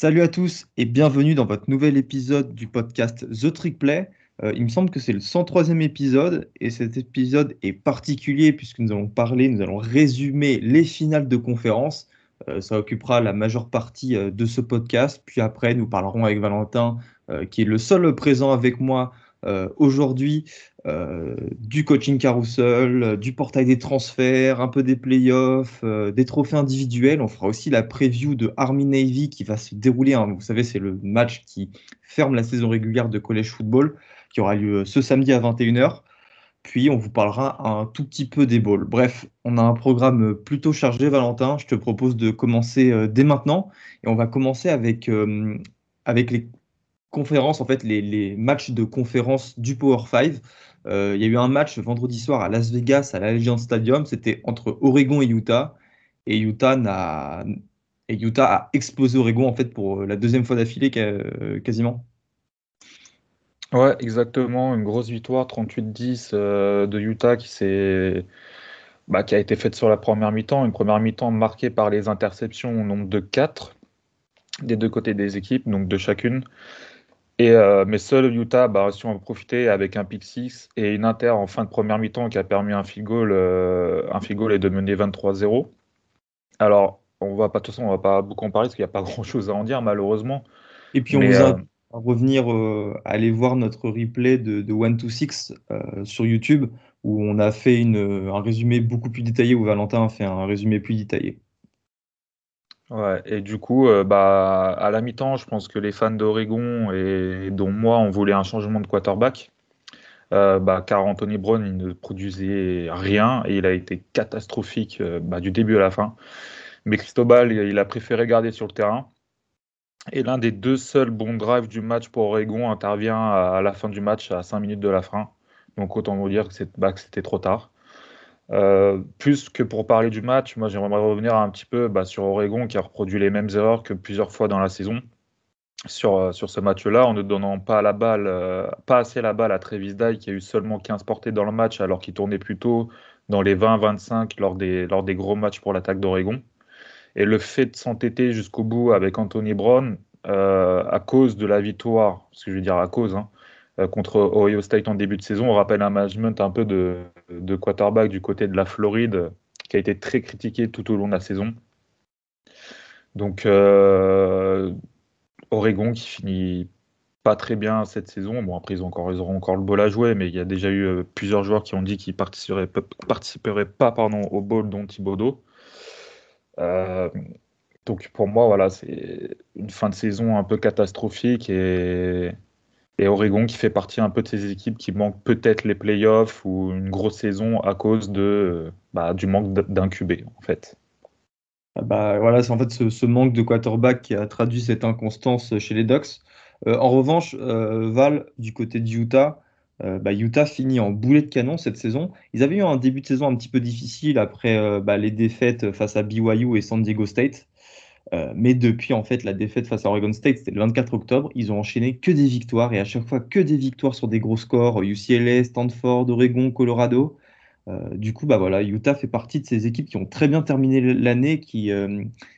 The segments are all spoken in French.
Salut à tous et bienvenue dans votre nouvel épisode du podcast The Trick Play. Euh, il me semble que c'est le 103e épisode et cet épisode est particulier puisque nous allons parler, nous allons résumer les finales de conférence. Euh, ça occupera la majeure partie euh, de ce podcast. Puis après, nous parlerons avec Valentin, qui est le seul présent avec moi aujourd'hui, du coaching carousel, du portail des transferts, un peu des playoffs, des trophées individuels. On fera aussi la preview de Army Navy qui va se dérouler. Hein. Vous savez, c'est le match qui ferme la saison régulière de college football qui aura lieu ce samedi à 21h. Puis on vous parlera un tout petit peu des balls. Bref, on a un programme plutôt chargé, Valentin. Je te propose de commencer euh, dès maintenant. Et on va commencer avec, euh, avec les conférences, en fait, les, matchs de conférence du Power 5. Euh, il y a eu un match vendredi soir à Las Vegas, à l'Allianz Stadium. C'était entre Oregon et Utah. Et Utah, a, explosé Oregon, en fait, pour la deuxième fois d'affilée quasiment. Ouais, exactement. Une grosse victoire, 38-10 euh, de Utah qui bah, qui a été faite sur la première mi-temps. Une première mi-temps marquée par les interceptions au nombre de 4 des deux côtés des équipes, donc de chacune. Et, euh, mais seul Utah bah, a su en profiter avec un pick 6 et une inter en fin de première mi-temps qui a permis un field goal, euh, un field goal et de mener 23-0. Alors, on va pas, de toute façon, on va pas beaucoup en parler parce qu'il n'y a pas grand-chose à en dire malheureusement. Et puis on vous a revenir, euh, aller voir notre replay de, de 1 to 6 sur YouTube, où on a fait une, un résumé beaucoup plus détaillé, où Valentin a fait un résumé plus détaillé. Ouais, et du coup, euh, bah, à la mi-temps, je pense que les fans d'Oregon, et dont moi, on voulait un changement de quarterback. Euh, bah, car Anthony Brown il ne produisait rien et il a été catastrophique bah, du début à la fin. Mais Cristobal, il a préféré garder sur le terrain. Et l'un des deux seuls bons drives du match pour Oregon intervient à la fin du match, à 5 minutes de la fin. Donc autant vous dire que bah, c'était trop tard. Euh, plus que pour parler du match, moi j'aimerais revenir un petit peu bah, sur Oregon qui a reproduit les mêmes erreurs que plusieurs fois dans la saison sur, euh, sur ce match-là, en ne donnant pas la balle, euh, pas assez la balle à Travis Dye qui a eu seulement 15 portées dans le match alors qu'il tournait plutôt dans les 20-25 lors des, lors des gros matchs pour l'attaque d'Oregon. Et le fait de s'entêter jusqu'au bout avec Anthony Brown, à cause de la victoire, ce que je veux dire à cause, hein, contre Ohio State en début de saison, on rappelle un management un peu de, quarterback du côté de la Floride qui a été très critiqué tout au long de la saison. Donc, euh, Oregon qui finit pas très bien cette saison. Bon, après, ils, encore, ils auront encore le bol à jouer, mais il y a déjà eu plusieurs joueurs qui ont dit qu'ils participeraient, participeraient pas pardon, au bol dont Thibodeau. Euh, donc pour moi, voilà, c'est une fin de saison un peu catastrophique et, et Oregon qui fait partie un peu de ces équipes qui manquent peut-être les playoffs ou une grosse saison à cause bah, du manque QB en fait. Ah bah, voilà, c'est en fait ce, manque de quarterback qui a traduit cette inconstance chez les Ducks. Euh, en revanche, euh, Val, du côté de Utah, euh, bah, Utah finit en boulet de canon cette saison. Ils avaient eu un début de saison un petit peu difficile après les défaites face à BYU et San Diego State. Euh, mais depuis en fait la défaite face à Oregon State, c'était le 24 octobre, ils ont enchaîné que des victoires et à chaque fois que des victoires sur des gros scores, UCLA, Stanford, Oregon, Colorado. du coup, bah voilà, Utah fait partie de ces équipes qui ont très bien terminé l'année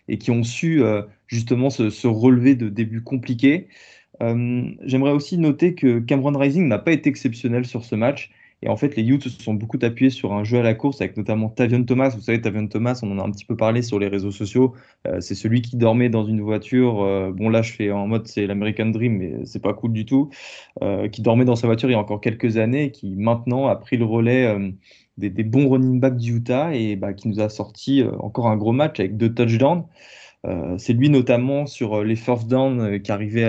et qui ont su justement se, se, relever de débuts compliqués. Euh, j'aimerais aussi noter que Cameron Rising n'a pas été exceptionnel sur ce match. Et en fait, les Utes se sont beaucoup appuyés sur un jeu à la course avec notamment Tavion Thomas. Vous savez, Tavion Thomas, on en a un petit peu parlé sur les réseaux sociaux. Euh, c'est celui qui dormait dans une voiture. Euh, bon, là, je fais en mode c'est l'American Dream, mais c'est pas cool du tout. qui dormait dans sa voiture il y a encore quelques années et qui maintenant a pris le relais des, bons running backs d'Utah et bah, qui nous a sorti encore un gros match avec deux touchdowns. Euh, c'est lui notamment sur euh, les first down euh, qui arrivait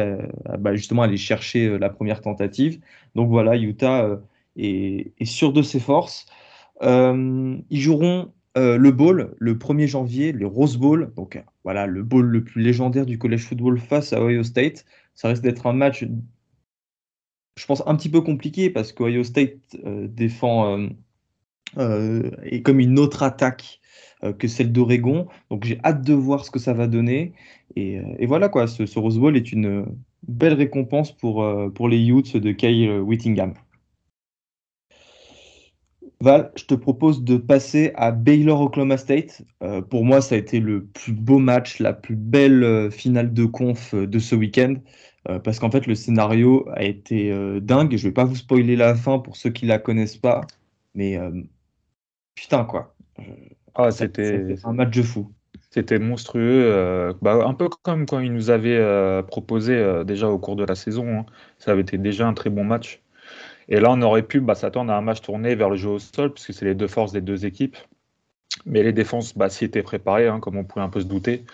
à, bah, justement aller chercher la première tentative. Donc voilà, Utah est, sûr de ses forces. ils joueront le bowl le 1er janvier, le Rose Bowl. Donc voilà, le bowl le plus légendaire du college football face à Ohio State. Ça risque d'être un match, je pense, un petit peu compliqué parce qu'Ohio State défend et comme une autre attaque euh, que celle d'Oregon. Donc j'ai hâte de voir ce que ça va donner. Et, euh, voilà quoi, ce, Rose Bowl est une belle récompense pour, euh, pour les Utes de Kyle Whittingham. Val, je te propose de passer à Baylor Oklahoma State. Euh, pour moi, ça a été le plus beau match, la plus belle euh, finale de conf euh, de ce week-end. parce qu'en fait, le scénario a été dingue. Je vais pas vous spoiler la fin pour ceux qui la connaissent pas. Mais putain, quoi. Ah, c'était un match de fou. C'était monstrueux. Bah, un peu comme quand il nous avait proposé déjà au cours de la saison. Hein. Ça avait été déjà un très bon match. Et là, on aurait pu bah, s'attendre à un match tourné vers le jeu au sol, puisque c'est les deux forces des deux équipes. Mais les défenses bah, s'y étaient préparées, hein, comme on pouvait un peu se douter.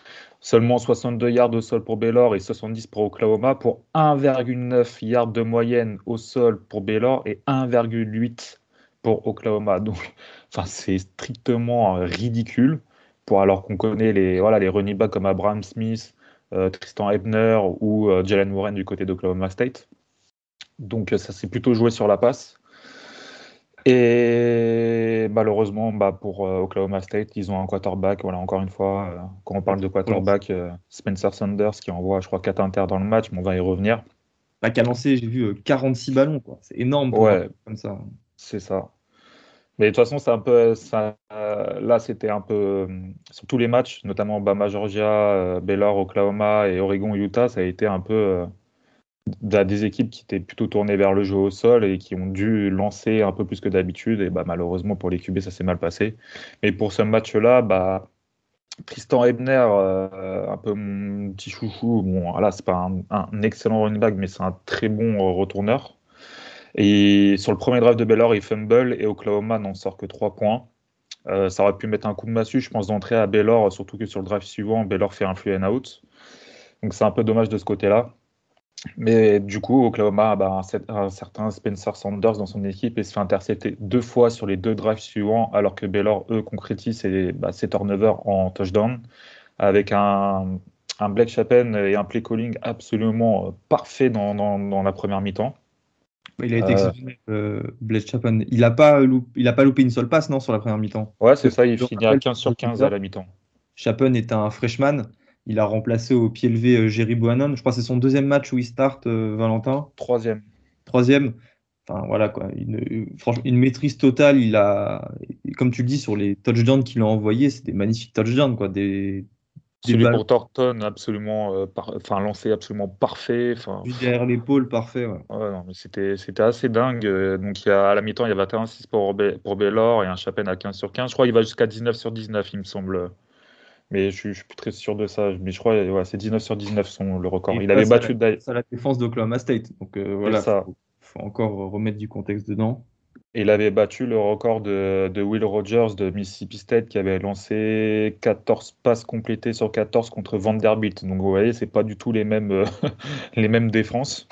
Seulement 62 yards au sol pour Baylor et 70 pour Oklahoma, pour 1,9 yards de moyenne au sol pour Baylor et 1,8 pour Oklahoma. Donc, enfin, c'est strictement ridicule. Pour, alors qu'on connaît les, voilà, les running backs comme Abraham Smith, euh, Tristan Ebner ou euh, Jalen Warren du côté d'Oklahoma State. Donc ça s'est plutôt joué sur la passe. Et malheureusement, bah, pour euh, Oklahoma State, ils ont un quarterback. Voilà, encore une fois, euh, quand on parle de quarterback, euh, Spencer Sanders qui envoie, je crois, 4 inters dans le match, mais on va y revenir. Bah, qui a lancé, j'ai vu 46 ballons, C'est énorme pour ouais, comme ça. C'est ça. Mais de toute façon, c'est un peu ça, là, c'était un peu sur tous les matchs, notamment Bama, Georgia, Baylor, Oklahoma et Oregon, Utah, ça a été un peu des équipes qui étaient plutôt tournées vers le jeu au sol et qui ont dû lancer un peu plus que d'habitude. Et bah, malheureusement pour les QB, ça s'est mal passé. Mais pour ce match-là, bah, Tristan Ebner, euh, un peu mon petit chouchou, bon, là, c'est pas un, excellent running back, mais c'est un très bon euh, retourneur. Et sur le premier drive de Baylor, il fumble et Oklahoma n'en sort que 3 points. Euh, ça aurait pu mettre un coup de massue, je pense, d'entrée à Baylor, surtout que sur le drive suivant, Baylor fait un flux and out. Donc c'est un peu dommage de ce côté-là. Mais du coup, Oklahoma a bah, un, certain Spencer Sanders dans son équipe et se fait intercepter deux fois sur les deux drives suivants, alors que Baylor, eux, concrétisent ses, bah, turnovers en touchdown, avec un, un Blake Chapin et un play calling absolument euh, parfait dans, dans, la première mi-temps. Il a été euh, exceptionnel, euh, Blake Chapin. Il n'a pas, loupé, pas loupé une seule passe, non, sur la première mi-temps Ouais, c'est ça, il finit à 15 sur 15 à la mi-temps. Chapin est un freshman. Il a remplacé au pied levé euh, Jerry Bohannon. Je crois que c'est son deuxième match où il start, euh, Valentin. Troisième. Troisième. Enfin voilà quoi, une, franchement, une maîtrise totale. Il a, comme tu le dis, sur les touchdowns qu'il a envoyés, c'est des magnifiques touchdowns quoi, des, celui pour Thornton, absolument, euh, enfin lancé absolument parfait. Enfin, derrière l'épaule, parfait. Ouais. ouais non, mais c'était, c'était assez dingue. Donc il y a, à la mi-temps, il y avait 21-6 pour, pour Baylor et un Chapin à 15 sur 15. Je crois qu'il va jusqu'à 19 sur 19, il me semble. Mais je, ne suis plus très sûr de ça. Mais je crois que c'est 19 sur 19 son, le record. il avait battu ça la défense d'Oklahoma State. Donc euh, voilà, il faut, encore remettre du contexte dedans. Et il avait battu le record de, Will Rogers de Mississippi State qui avait lancé 14 passes complétées sur 14 contre Vanderbilt. Donc vous voyez, c'est pas du tout les mêmes, euh, les mêmes défenses.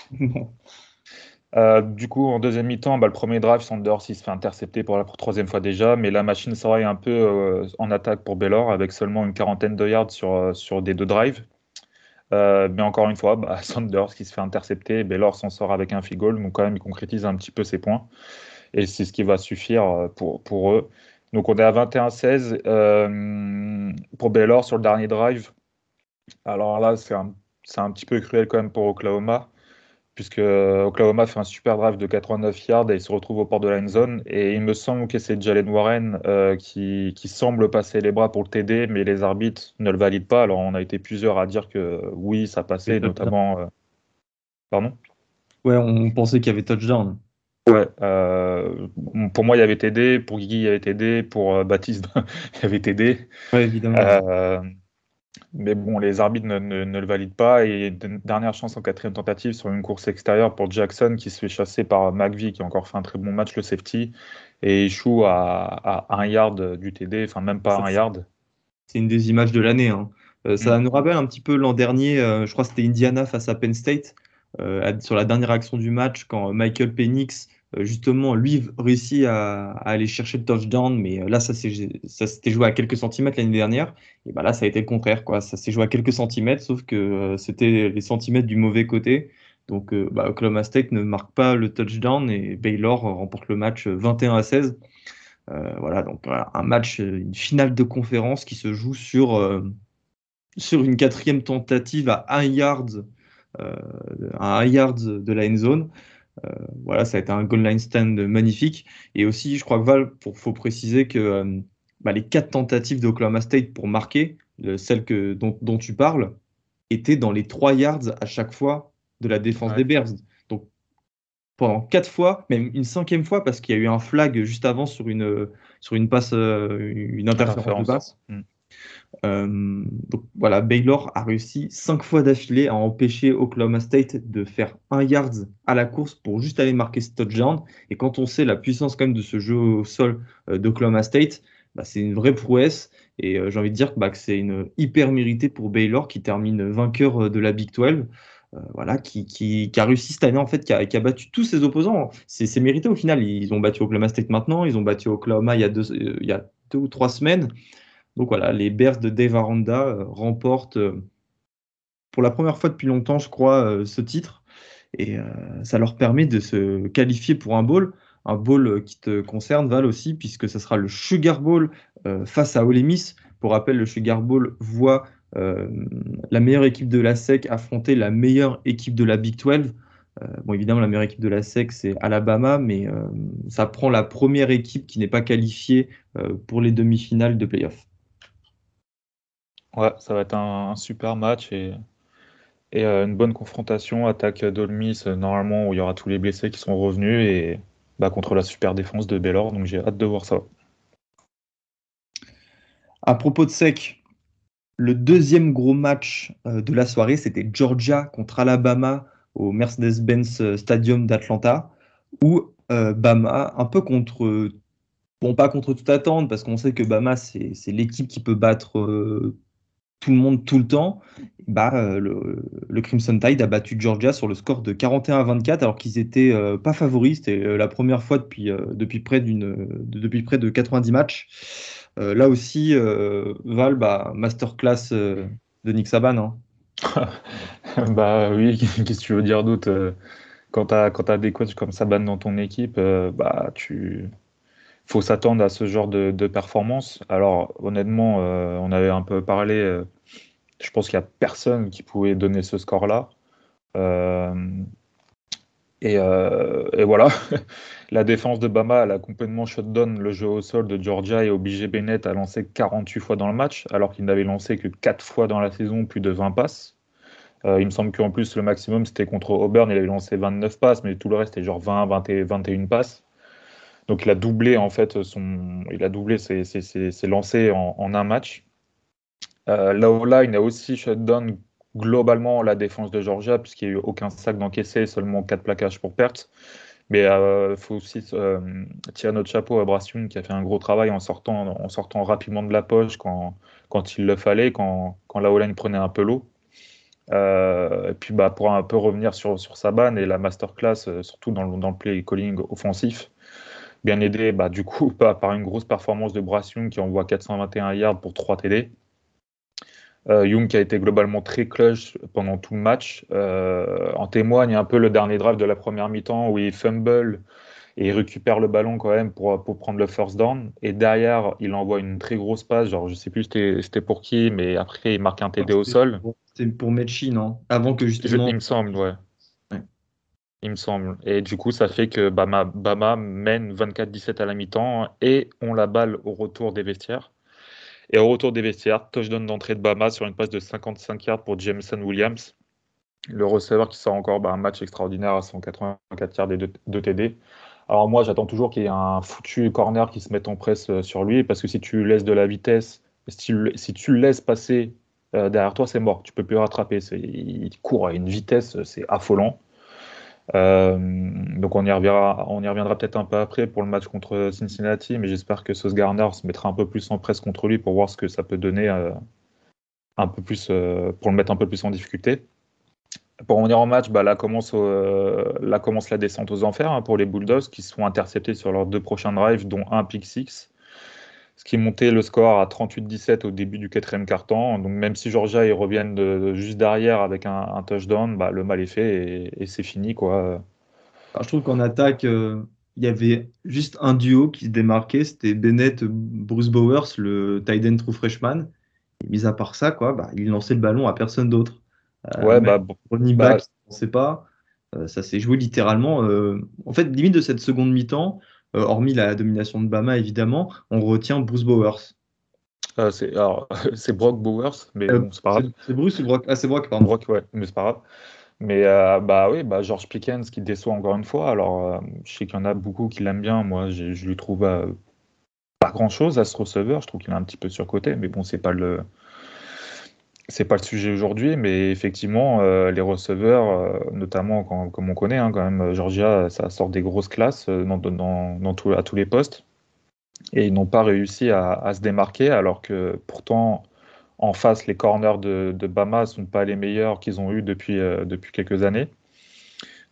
Euh, du coup, en deuxième mi-temps, bah, le premier drive, Sanders il se fait intercepter pour la troisième fois déjà, mais la machine s'enraye un peu euh, en attaque pour Baylor avec seulement une quarantaine de yards sur, euh, des deux drives. mais encore une fois, bah, Sanders qui se fait intercepter, Baylor s'en sort avec un field goal, donc quand même il concrétise un petit peu ses points. Et c'est ce qui va suffire pour, eux. Donc on est à 21-16 pour Baylor sur le dernier drive. Alors là, c'est un petit peu cruel quand même pour Oklahoma puisque Oklahoma fait un super drive de 89 yards et il se retrouve au port de la end zone. Et il me semble que c'est Jalen Warren euh, qui, semble passer les bras pour le TD, mais les arbitres ne le valident pas. Alors on a été plusieurs à dire que oui, ça passait, notamment. Euh, pardon? Ouais, on pensait qu'il y avait touchdown. Ouais, euh, pour moi il y avait TD, pour Guigui il y avait TD, pour Baptiste il y avait TD. Ouais, évidemment. Mais bon, les arbitres ne, le valident pas. Et dernière chance en quatrième tentative sur une course extérieure pour Jackson qui se fait chasser par McVie qui a encore fait un très bon match, le safety, et échoue à, à un yard du TD, enfin même pas un yard. C'est une des images de l'année. Hein. Euh, ça mm. nous rappelle un petit peu l'an dernier, euh, je crois que c'était Indiana face à Penn State, euh, sur la dernière action du match, quand Michael Penix justement, lui réussit à, aller chercher le touchdown, mais euh, là, ça s'était joué à quelques centimètres l'année dernière. Et bah là, ça a été le contraire, quoi. Ça s'est joué à quelques centimètres, sauf que euh, c'était les centimètres du mauvais côté. Donc, bah, Oklahoma State ne marque pas le touchdown et Baylor remporte le match 21 à 16. voilà, donc un match, une finale de conférence qui se joue sur, sur une quatrième tentative à 1 yard, à 1 yard de la end zone. Voilà, ça a été un goal line stand magnifique. Et aussi, je crois que Val, il faut préciser que bah, les quatre tentatives d'Oklahoma State pour marquer, celles que, dont, dont, tu parles, étaient dans les trois yards à chaque fois de la défense des Bears. Donc pendant quatre fois, même une cinquième fois, parce qu'il y a eu un flag juste avant sur une, sur une passe, euh, une interférence de passe. Mm. Euh, donc voilà, Baylor a réussi cinq fois d'affilée à empêcher Oklahoma State de faire un yard à la course pour juste aller marquer ce touchdown. Et quand on sait la puissance quand même de ce jeu au sol euh, d'Oklahoma State, bah, c'est une vraie prouesse. Et j'ai envie de dire bah, que c'est une hyper mérité pour Baylor qui termine vainqueur de la Big 12. Euh, voilà, qui, qui, a réussi cette année, en fait, qui a, qui a battu tous ses opposants. C'est mérité au final. Ils ont battu Oklahoma State maintenant, ils ont battu Oklahoma il y a euh, il y a deux ou trois semaines. Donc voilà, les Bears de Dave Aranda euh, remportent pour la première fois depuis longtemps, je crois, ce titre. Et ça leur permet de se qualifier pour un bowl. Un bowl qui te concerne, Val aussi, puisque ce sera le Sugar Bowl face à Ole Miss. Pour rappel, le Sugar Bowl voit euh, la meilleure équipe de la SEC affronter la meilleure équipe de la Big 12. Euh, bon, évidemment, la meilleure équipe de la SEC, c'est Alabama, mais euh, ça prend la première équipe qui n'est pas qualifiée pour les demi-finales de playoff. Ouais, ça va être un, super match et, et une bonne confrontation. Attaque d'Olmis, normalement, où il y aura tous les blessés qui sont revenus et bah, contre la super défense de Baylor. Donc j'ai hâte de voir ça. À propos de SEC, le deuxième gros match euh, de la soirée, c'était Georgia contre Alabama au Mercedes-Benz euh, Stadium d'Atlanta, où euh, Bama, un peu contre, bon pas contre toute attente, parce qu'on sait que Bama c'est l'équipe qui peut battre tout le monde tout le temps, bah, le, Crimson Tide a battu Georgia sur le score de 41 à 24 alors qu'ils étaient pas favoris. C'était la première fois depuis, depuis, près depuis près de 90 matchs. Euh, là aussi, euh, Val, bah, masterclass euh, de Nick Saban. Hein. bah oui, qu'est-ce que tu veux dire d'autre Quand tu as, des coachs comme Saban dans ton équipe, bah tu faut s'attendre à ce genre de, performance. Alors honnêtement, on avait un peu parlé. je pense qu'il n'y a personne qui pouvait donner ce score-là. Euh, et, voilà, la défense de Bama, elle a complètement shutdown le jeu au sol de Georgia et obligé Bennett à lancer 48 fois dans le match, alors qu'il n'avait lancé que 4 fois dans la saison, plus de 20 passes. Euh, il me semble qu'en plus, le maximum, c'était contre Auburn, il avait lancé 29 passes, mais tout le reste, était genre 20, 20 et 21 passes. Donc il a doublé, en fait, son, il a doublé ses, lancers en, un match. Euh, là, il a aussi shutdown globalement la défense de Georgia, puisqu'il n'y a eu aucun sac d'encaissé, seulement 4 plaquages pour perte. Mais il euh, faut aussi euh, tirer notre chapeau à Brassion qui a fait un gros travail en sortant, en sortant rapidement de la poche quand, quand il le fallait, quand, quand la O-line prenait un peu l'eau. Euh, et puis bah, pour un peu revenir sur, sur Saban et la masterclass, surtout dans le, dans le play calling offensif, bien aidé bah, du coup par une grosse performance de Brassion qui envoie 421 yards pour 3 TD. Euh, Young qui a été globalement très clutch pendant tout le match. Euh, en témoigne un peu le dernier drive de la première mi-temps où il fumble et il récupère le ballon quand même pour, pour prendre le first down. Et derrière, il envoie une très grosse passe. Genre, je sais plus c'était pour qui, mais après, il marque un TD au sol. C'était pour Mechi, non? Avant que justement. il me semble, ouais. Il me semble. Et du coup, ça fait que Bama, mène 24-17 à la mi-temps et on la balle au retour des vestiaires. Et au retour des vestiaires, touchdown d'entrée de Bama sur une passe de 55 yards pour Jameson Williams. Le receveur qui sort encore bah, un match extraordinaire à 184 yards et 2 TD. Alors moi, j'attends toujours qu'il y ait un foutu corner qui se mette en presse euh, sur lui, parce que si tu laisses de la vitesse, si tu, le laisses passer euh, derrière toi, c'est mort. Tu peux plus rattraper. Il court à une vitesse, c'est affolant. Euh, donc on y reviendra, on y reviendra peut-être un peu après pour le match contre Cincinnati, mais j'espère que Sauce Garner se mettra un peu plus en presse contre lui pour voir ce que ça peut donner euh, un peu plus, euh, pour le mettre un peu plus en difficulté. Pour revenir en match, bah, là, commence, là commence la descente aux enfers hein, pour les Bulldogs qui sont interceptés sur leurs deux prochains drives, dont un pick six ce qui montait le score à 38-17 au début du quatrième quart-temps. Donc même si Georgia ils reviennent de, juste derrière avec un, touchdown, bah, le mal est fait et, c'est fini. Quoi. je trouve qu'en attaque, euh, il y avait juste un duo qui se démarquait, c'était Bennett Bruce Bowers, le tight end true freshman. Et mis à part ça, quoi, bah, il lançait le ballon à personne d'autre. Euh, ouais, bah, Ronnie bah, Back, on ne sait pas. ça s'est joué littéralement. en fait, limite de cette seconde mi-temps, hormis la domination de Bama évidemment, on retient Bruce Bowers. c'est Brock Bowers, mais bon, c'est pas grave. C'est Bruce ou Brock? Ah, c'est Brock, pardon. Brock, ouais, mais c'est pas grave. Mais bah oui, bah George Pickens qui déçoit encore une fois. Alors, je sais qu'il y en a beaucoup qui l'aiment bien. Moi, je lui trouve pas grand chose à ce receveur. Je trouve qu'il est un petit peu surcoté, mais bon, c'est pas le c'est pas le sujet aujourd'hui, mais effectivement, euh, les receveurs, euh, notamment comme on connaît, hein, quand même, Georgia, ça sort des grosses classes euh, dans, tout, à tous les postes, et ils n'ont pas réussi à, se démarquer, alors que pourtant, en face, les corners de, Bama sont pas les meilleurs qu'ils ont eu depuis, depuis quelques années.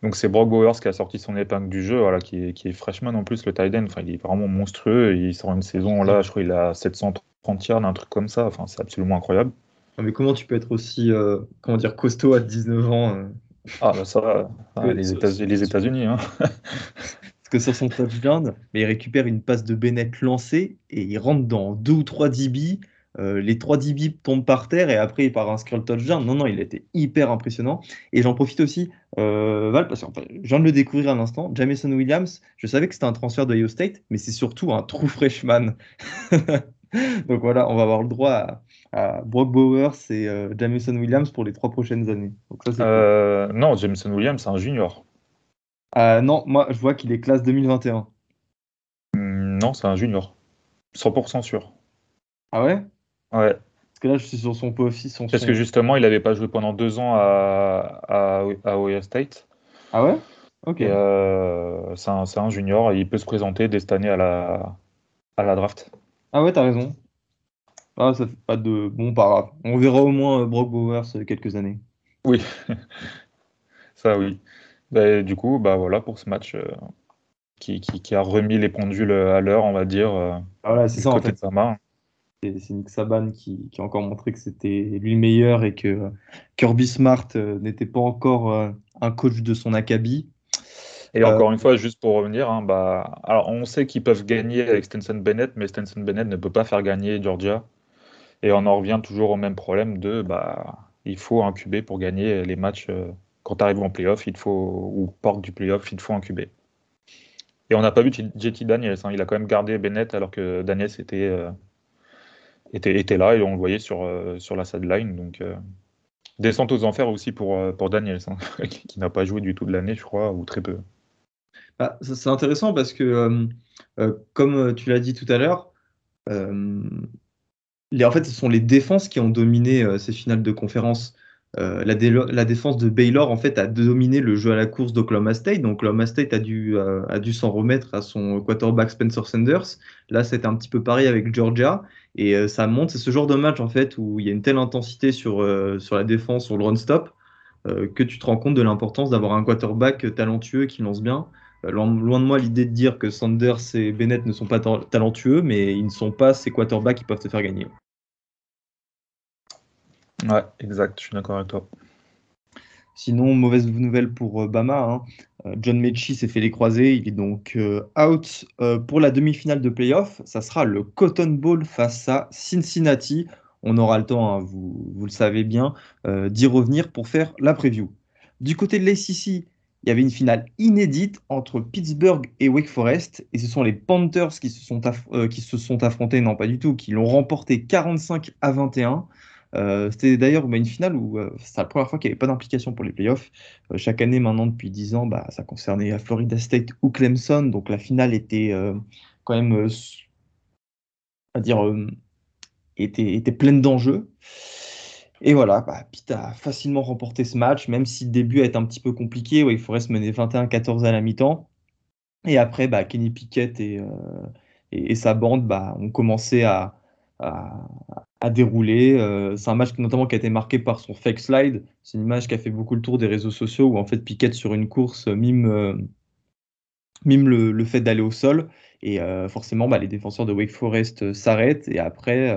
Donc c'est Brock Bowers qui a sorti son épingle du jeu, voilà, qui est, freshman en plus, le tight end. Enfin, il est vraiment monstrueux. Il sort une saison là, je crois qu'il a 730 yards, un truc comme ça. Enfin, c'est absolument incroyable. Mais comment tu peux être aussi euh, comment dire, costaud à 19 ans euh Ah, bah ça, les États-Unis. Hein. Parce que sur son touchdown, mais il récupère une passe de Bennett lancée et il rentre dans deux ou trois DB euh, les trois DB tombent par terre et après il part inscrire le touchdown. Non, non, il a été hyper impressionnant. Et j'en profite aussi, euh, Val, parce que je viens de le découvrir à l'instant. Jamison Williams, je savais que c'était un transfert de Ohio State, mais c'est surtout un true freshman. Donc voilà, on va avoir le droit à, Brock Bowers et euh, Jamison Williams pour les trois prochaines années. non, Jamison Williams, c'est un junior. non, moi je vois qu'il est classe 2021. Hmm, non, c'est un junior. 100% sûr. Ah ouais? Ouais. Parce que là, je suis sur son office. Parce que justement, il n'avait pas joué pendant deux ans à, à, Ohio State. Ah ouais? Ok. Euh, c'est un, junior, il peut se présenter dès cette année à la, à la draft. Ah ouais, t'as raison. Ah, ça fait pas de bon, pas grave. On verra au moins euh, Brock Bowers euh, quelques années. Oui, ça oui. Bah, du coup, bah voilà pour ce match qui, qui, a remis les pendules à l'heure, on va dire. Ah, voilà, c'est ça en fait c'est Nick Saban qui, a encore montré que c'était lui le meilleur et que Kirby Smart euh, n'était pas encore euh, un coach de son acabit. Et encore euh, une fois, juste pour revenir, hein, bah, alors on sait qu'ils peuvent gagner avec Stenson Bennett, mais Stenson Bennett ne peut pas faire gagner Georgia. Et on en revient toujours au même problème de bah, il faut incuber pour gagner les matchs. quand tu arrives en playoff, il faut, ou porte du playoff, il faut incuber. Et on n'a pas vu JT Daniels, hein, il a quand même gardé Bennett alors que Daniels était était, était là et on le voyait sur, euh, sur la sideline. Donc, euh, descente aux enfers aussi pour, euh, pour Daniels, hein, qui n'a pas joué du tout de l'année, je crois, ou très peu. Bah, c'est intéressant parce que, comme tu l'as dit tout à l'heure, en fait, ce sont les défenses qui ont dominé ces finales de conférence. la, la, défense de Baylor en fait a dominé le jeu à la course d'Oklahoma State. Donc Oklahoma State a dû, dû s'en remettre à son quarterback Spencer Sanders. Là, c'était un petit peu pareil avec Georgia. Et euh, ça monte, c'est ce genre de match en fait où il y a une telle intensité sur, euh, sur la défense, sur le run-stop, euh, que tu te rends compte de l'importance d'avoir un quarterback talentueux qui lance bien. Loin, de moi l'idée de dire que Sanders et Bennett ne sont pas talentueux, mais ils ne sont pas ces quarterbacks qui peuvent te faire gagner. Ouais, exact, je suis d'accord avec toi. Sinon, mauvaise nouvelle pour Bama. Hein. Euh, John Mechie s'est fait les croiser, il est donc euh, out euh, pour la demi-finale de playoff. Ça sera le Cotton Bowl face à Cincinnati. On aura le temps, hein, vous, le savez bien, d'y revenir pour faire la preview. Du côté de l'ACC, il y avait une finale inédite entre Pittsburgh et Wake Forest, et ce sont les Panthers qui se sont, sont affrontés, non pas du tout, qui l'ont remporté 45 à 21. Euh, c'était d'ailleurs bah, une finale où euh, c'est la première fois qu'il n'y avait pas d'implication pour les playoffs. Euh, chaque année maintenant, depuis 10 ans, bah, ça concernait Florida State ou Clemson. Donc la finale était quand même, à dire, était pleine d'enjeux. Et voilà, bah, Pitt a facilement remporté ce match, même si le début a été un petit peu compliqué. il faudrait se mener 21-14 à la mi-temps. Et après, bah, Kenny Pickett et, et, sa bande bah, ont commencé à, à, dérouler. Euh, c'est un match notamment qui a été marqué par son fake slide. C'est une image qui a fait beaucoup le tour des réseaux sociaux où en fait Piquet sur une course mime, euh, mime le, fait d'aller au sol. Et euh, forcément, bah, les défenseurs de Wake Forest s'arrêtent et après,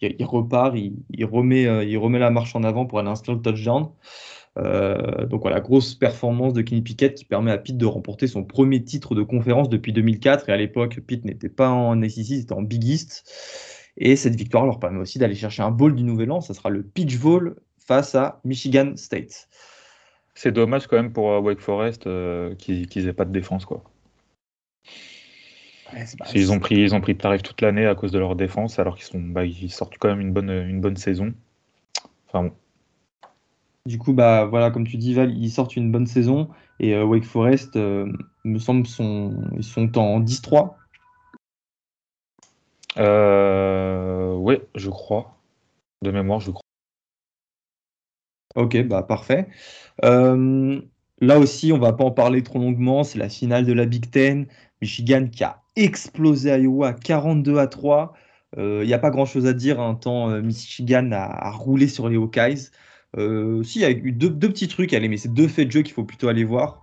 il, repart, il, remet, il la marche en avant pour aller inscrire le touchdown. donc voilà, grosse performance de Kenny Pickett qui permet à Pitt de remporter son premier titre de conférence depuis 2004. Et à l'époque, Pitt n'était pas en SEC, c'était en Big East. Et cette victoire leur permet aussi d'aller chercher un bowl du Nouvel An. Ça sera le Pitch Bowl face à Michigan State. c'est dommage quand même pour Wake Forest qu'ils n'aient pas de défense. quoi. Ils, ont pris, ils ont pris de tarif toute l'année à cause de leur défense, alors qu'ils sont, bah, ils sortent quand même une bonne, une bonne saison. Enfin bon. Du coup, bah voilà, comme tu dis, Val, ils sortent une bonne saison et euh, Wake Forest, euh, me semble, sont, ils sont en 10-3. Euh, oui, je crois. De mémoire, je crois. Ok, bah parfait. là aussi, on va pas en parler trop longuement. C'est la finale de la Big Ten. Michigan qui a explosé Iowa 42 à 3. Il n'y a pas grand chose à dire. Un hein, temps, Michigan a, roulé sur les Hawkeyes. Euh, il y a eu deux, petits trucs, mais c'est deux faits de jeu qu'il faut plutôt aller voir.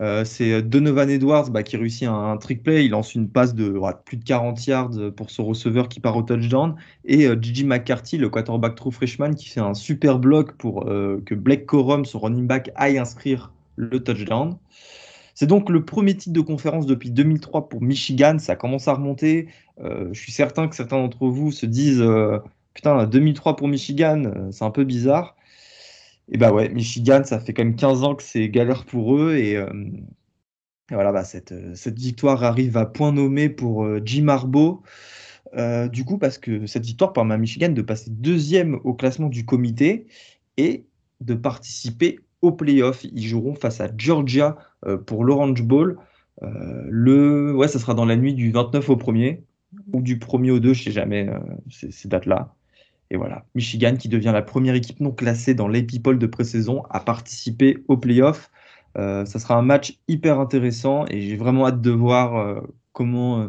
Euh, c'est Donovan Edwards bah, qui réussit un, trick play. Il lance une passe de plus de 40 yards pour ce receveur qui part au touchdown. Et euh, Gigi McCarthy, le quarterback true freshman, qui fait un super bloc pour que Blake Corum, son running back, aille inscrire le touchdown. C'est donc le premier titre de conférence depuis 2003 pour Michigan. Ça commence à remonter. je suis certain que certains d'entre vous se disent putain, 2003 pour Michigan, euh, c'est un peu bizarre. Et bah ouais, Michigan, ça fait quand même 15 ans que c'est galère pour eux. Et, euh, voilà, bah, cette, euh, cette, victoire arrive à point nommé pour Jim Harbaugh. du coup, parce que cette victoire permet à Michigan de passer deuxième au classement du comité et de participer aux playoffs. Ils joueront face à Georgia pour l'Orange Bowl. le... Ouais, ça sera dans la nuit du 29 au 1er ou du 1er au 2, je sais jamais ces dates-là. Et voilà, Michigan qui devient la première équipe non classée dans l'AP Poll de pré-saison à participer au playoff. Euh, ça sera un match hyper intéressant et j'ai vraiment hâte de voir euh, comment euh,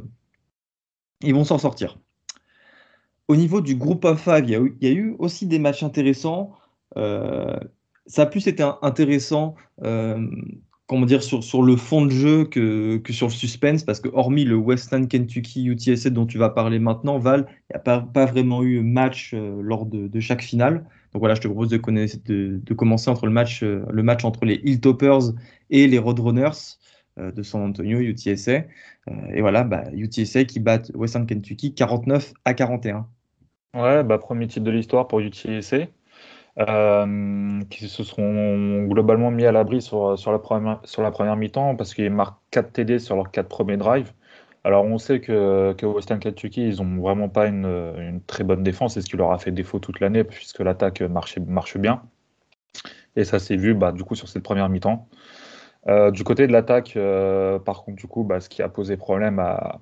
ils vont s'en sortir. Au niveau du groupe of 5, il y, a eu aussi des matchs intéressants. Ça a plus été intéressant comment dire, sur, le fond de jeu que, que, sur le suspense, parce que hormis le Western Kentucky UTSA dont tu vas parler maintenant, Val, il n'y a pas, pas, vraiment eu match euh, lors de, chaque finale. Donc voilà, je te propose de, de, de commencer entre le match, euh, le match entre les Hilltoppers et les Roadrunners euh, de San Antonio, UTSA. et voilà, bah, UTSA qui bat Western Kentucky 49 à 41. Ouais, bah, premier titre de l'histoire pour UTSA. Euh, qui se seront globalement mis à l'abri sur, sur, la première, première mi-temps parce qu'ils marquent 4 TD sur leurs 4 premiers drives. Alors on sait que, que Western Kentucky, ils n'ont vraiment pas une, une, très bonne défense, et ce qui leur a fait défaut toute l'année puisque l'attaque marche, marche bien. Et ça s'est vu bah, du coup sur cette première mi-temps. Euh, du côté de l'attaque, euh, par contre, du coup, bah, ce qui a posé problème à,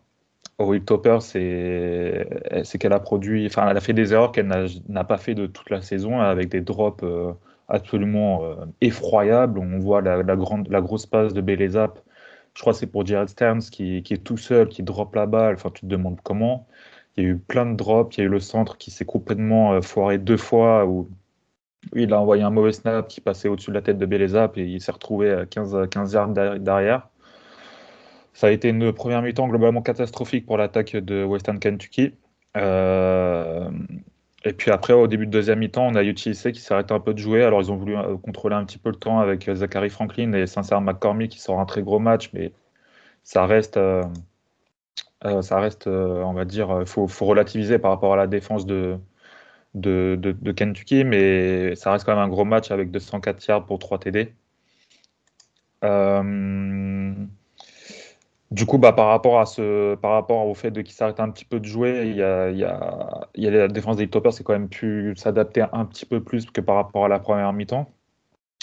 Auric Topper, c'est qu'elle a produit, enfin, elle a fait des erreurs qu'elle n'a pas fait de toute la saison, avec des drops euh, absolument euh, effroyables. On voit la, grande, la grosse passe de Belezap. Je crois que c'est pour Jared Stearns qui, est tout seul, qui drop la balle. Enfin, tu te demandes comment. Il y a eu plein de drops. Il y a eu le centre qui s'est complètement euh, foiré deux fois, où il a envoyé un mauvais snap qui passait au-dessus de la tête de Belezap et il s'est retrouvé à 15, 15 yards derrière. Ça a été une première mi-temps globalement catastrophique pour l'attaque de Western Kentucky. Euh, et puis après, au début de deuxième mi-temps, on a UTSA qui s'est arrêté un peu de jouer. Alors, ils ont voulu euh, contrôler un petit peu le temps avec euh, Zachary Franklin et Sincere McCormick qui sort un très gros match, mais ça reste, ça reste on va dire, il faut, relativiser par rapport à la défense de, de, de, Kentucky, mais ça reste quand même un gros match avec 204 yards pour 3 TD. Euh, du coup, bah, par, rapport au fait de qu'il s'arrête un petit peu de jouer, il y a, la défense des toppers, c'est quand même pu s'adapter un petit peu plus que par rapport à la première mi-temps.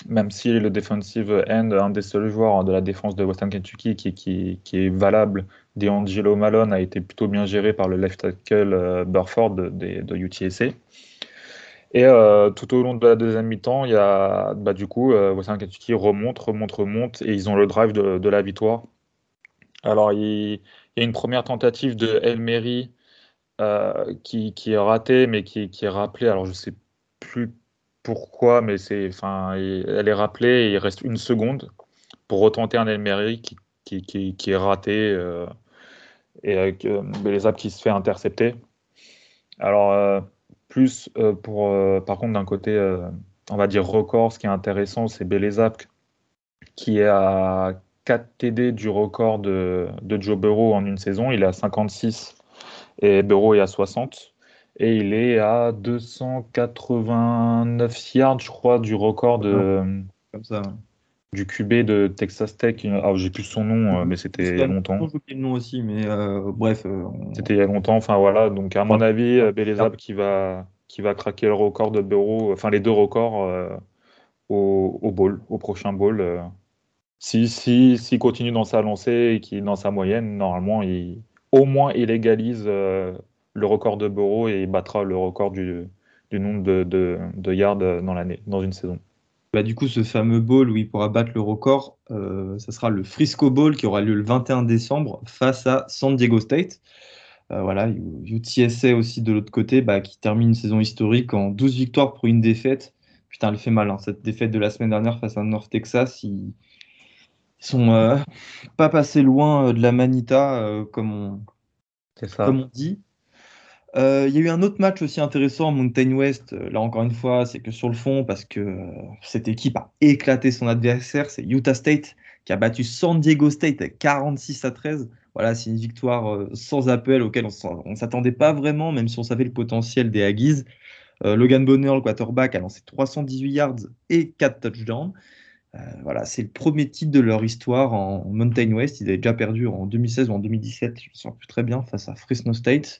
Même si le defensive end, un des seuls joueurs de la défense de Western Kentucky qui, est valable, D'Angelo Malone, a été plutôt bien géré par le left tackle euh, Burford de, UTSA. Et euh, tout au long de la deuxième mi-temps, il bah, du coup, euh, Western Kentucky remonte, remonte, remonte, et ils ont le drive de la victoire alors, il, y a une première tentative de Elmery euh, qui, est ratée, mais qui, est rappelée. Alors, je sais plus pourquoi, mais c'est, enfin, elle est rappelée et il reste une seconde pour retenter un Elmery qui, qui, est raté euh, et avec euh, qui se fait intercepter. Alors, plus pour, par contre, d'un côté, on va dire record, ce qui est intéressant, c'est Belezap qui est à 4 TD du record de, Joe Burrow en une saison. Il est à 56 et Burrow est à 60. Et il est à 289 yards, je crois, du record de, Comme ça. du QB de Texas Tech. Alors, j'ai plus son nom, euh, mais c'était il y a longtemps. J'ai le nom aussi, mais euh, bref. euh, on- C'était il y a longtemps. Enfin, voilà. Donc, à mon avis, Belezab qui va, qui va craquer le record de Burrow, enfin, les deux records euh, au, au bowl, au prochain bowl. euh. Si, si, s'il continue dans sa lancée et qu'il dans sa moyenne, normalement, il, au moins, il égalise euh, le record de Burrow et il battra le record du, du nombre de, de, de yards dans l'année, dans une saison. Bah, du coup, ce fameux bowl où il pourra battre le record, euh, ça sera le Frisco Bowl qui aura lieu le 21 décembre face à San Diego State. Euh, voilà, UTSA aussi de l'autre côté, bah, qui termine une saison historique en 12 victoires pour une défaite. Putain, elle fait mal, hein, cette défaite de la semaine dernière face à North Texas. Ils sont euh, pas passés loin euh, de la Manita, euh, comme on, C'est ça. comme on dit. Euh, Il y a eu un autre match aussi intéressant, Mountain West. Là encore une fois, c'est que sur le fond, parce que cette équipe a éclaté son adversaire, c'est Utah State qui a battu San Diego State 46 à 13. Voilà, c'est une victoire sans appel auquel on ne s'attendait pas vraiment, même si on savait le potentiel des Aggies. Logan Bonner, le quarterback, a lancé 318 yards et 4 touchdowns. Euh, voilà, c'est le premier titre de leur histoire en Mountain West. Ils avaient déjà perdu en 2016 ou en 2017, je ne me souviens plus très bien, face à Fresno State.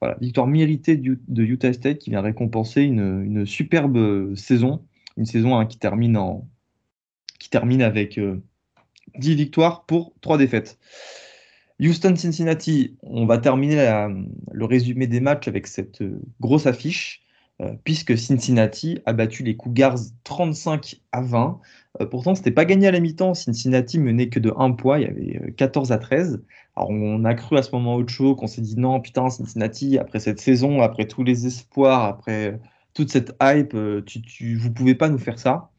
Voilà, victoire méritée de Utah State qui vient récompenser une, superbe saison. Une saison hein, qui, termine avec euh, 10 victoires pour 3 défaites. Houston-Cincinnati, on va terminer le résumé des matchs avec cette euh, grosse affiche, euh, puisque Cincinnati a battu les Cougars 35 à 20. Euh, pourtant, ce n'était pas gagné à la mi-temps. Cincinnati menait que de 1 poids, il y avait euh, 14 à 13. Alors, on a cru à ce moment au show qu'on s'est dit non, putain, Cincinnati, après cette saison, après tous les espoirs, après euh, toute cette hype, euh, tu, tu, vous pouvez pas nous faire ça.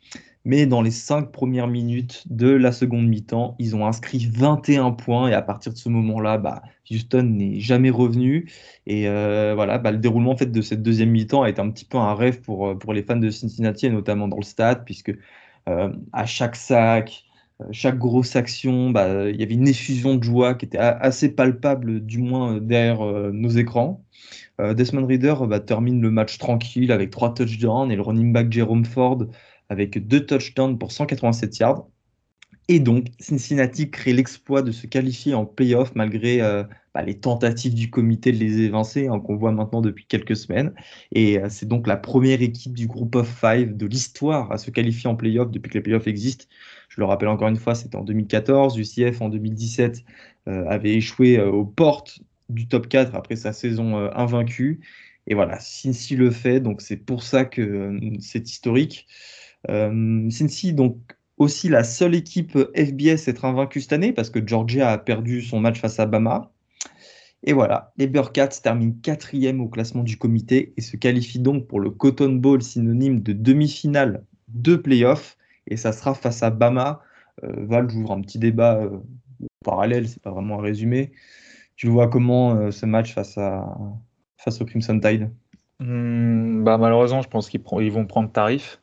Mais dans les cinq premières minutes de la seconde mi-temps, ils ont inscrit 21 points et à partir de ce moment-là, bah, Houston n'est jamais revenu. Et euh, voilà, bah, le déroulement en fait, de cette deuxième mi-temps a été un petit peu un rêve pour, euh, pour les fans de Cincinnati et notamment dans le stade, puisque euh, à chaque sac, euh, chaque grosse action, bah, il y avait une effusion de joie qui était assez palpable, du moins euh, derrière euh, nos écrans. Euh, Desmond Reader bah, termine le match tranquille avec trois touchdowns et le running back Jerome Ford avec deux touchdowns pour 187 yards. Et donc, Cincinnati crée l'exploit de se qualifier en playoff malgré euh, bah, les tentatives du comité de les évincer, hein, qu'on voit maintenant depuis quelques semaines. Et euh, c'est donc la première équipe du groupe of five de l'histoire à se qualifier en playoff depuis que les playoffs existent. Je le rappelle encore une fois, c'était en 2014. UCF en 2017 euh, avait échoué aux portes du top 4 après sa saison invaincue. Et voilà, Cincy le fait, donc c'est pour ça que c'est historique. Cincy, donc aussi la seule équipe FBS à être invaincue cette année parce que Georgia a perdu son match face à Bama. Et voilà, les Bearcats terminent quatrième au classement du comité et se qualifient donc pour le Cotton Bowl, synonyme de demi-finale de playoff. Et ça sera face à Bama. Euh, Val, j'ouvre un petit débat euh, parallèle, c'est pas vraiment un résumé. Tu vois comment euh, ce match face, à, face au Crimson Tide? Hmm, bah, malheureusement, je pense qu'ils vont prendre tarif.